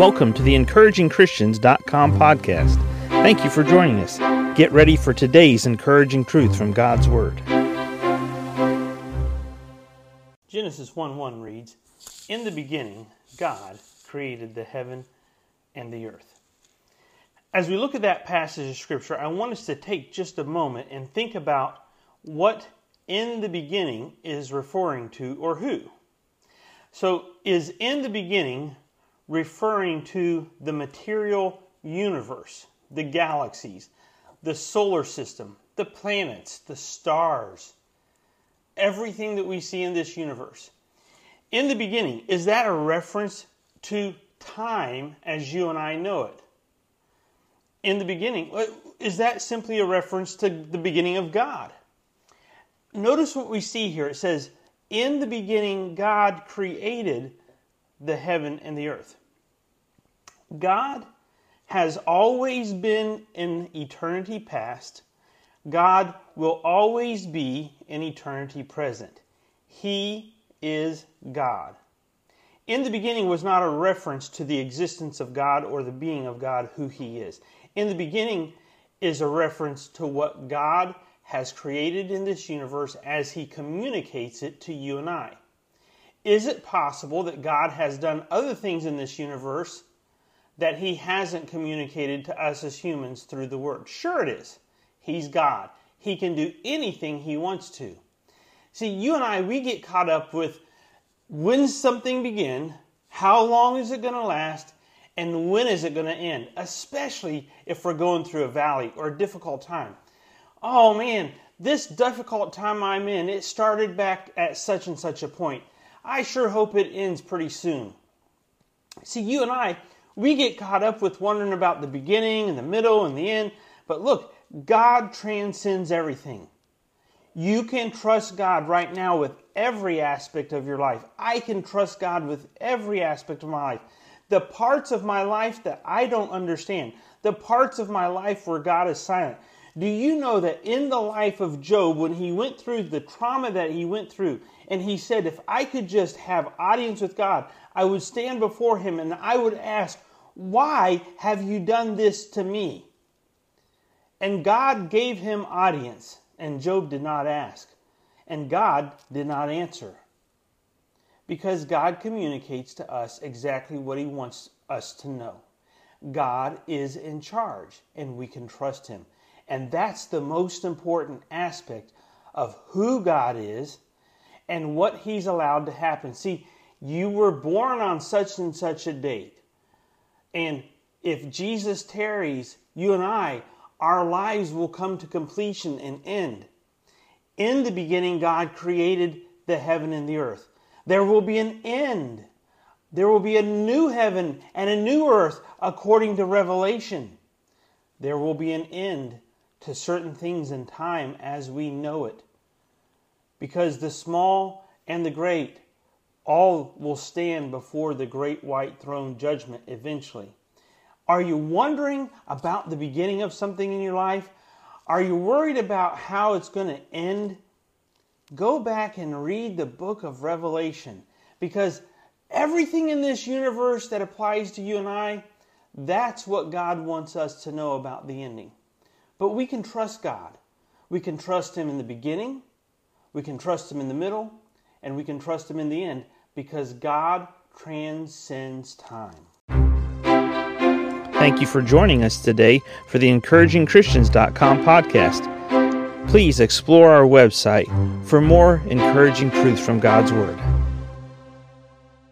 Welcome to the encouragingchristians.com podcast. Thank you for joining us. Get ready for today's encouraging truth from God's Word. Genesis 1 1 reads, In the beginning, God created the heaven and the earth. As we look at that passage of Scripture, I want us to take just a moment and think about what in the beginning is referring to or who. So, is in the beginning referring to the material universe, the galaxies, the solar system, the planets, the stars, everything that we see in this universe. In the beginning, is that a reference to time as you and I know it? In the beginning, uh, is that simply a reference to the beginning of God? Notice what we see here. It says, In the beginning, God created the heaven and the earth. God has always been in eternity past. God will always be in eternity present. He is God. In the beginning was not a reference to the existence of God or the being of God, who He is. In the beginning is a reference to what God has created in this universe as He communicates it to you and I. Is it possible that God has done other things in this universe that he hasn't communicated to us as humans through the Word? Sure, it is. He's God. He can do anything he wants to. See, you and I, we get caught up with when something begin, how long is it going to last, and when is it going to end, especially if we're going through a valley or a difficult time. Oh man, this difficult time I'm in, it started back at such and such a point. I sure hope it ends pretty soon. See, you and I, we get caught up with wondering about the beginning and the middle and the end. But look, God transcends everything. You can trust God right now with every aspect of your life. I can trust God with every aspect of my life. The parts of my life that I don't understand, the parts of my life where God is silent. Do you know that in the life of Job, when he went through the trauma that he went through, and he said, If I could just have audience with God, I would stand before him and I would ask, Why have you done this to me? And God gave him audience, and Job did not ask. And God did not answer. Because God communicates to us exactly what he wants us to know. God is in charge, and we can trust him. And that's the most important aspect of who God is and what He's allowed to happen. See, you were born on such and such a date. And if Jesus tarries, you and I, our lives will come to completion and end. In the beginning, God created the heaven and the earth. There will be an end. There will be a new heaven and a new earth according to Revelation. There will be an end to certain things in time as we know it because the small and the great all will stand before the great white throne judgment eventually. Are you wondering about the beginning of something in your life? Are you worried about how it's going to end? Go back and read the book of Revelation because everything in this universe that applies to you and I, that's what God wants us to know about the ending. But we can trust God. We can trust Him in the beginning, we can trust Him in the middle, and we can trust Him in the end because God transcends time. Thank you for joining us today for the encouragingchristians.com podcast. Please explore our website for more encouraging truths from God's Word.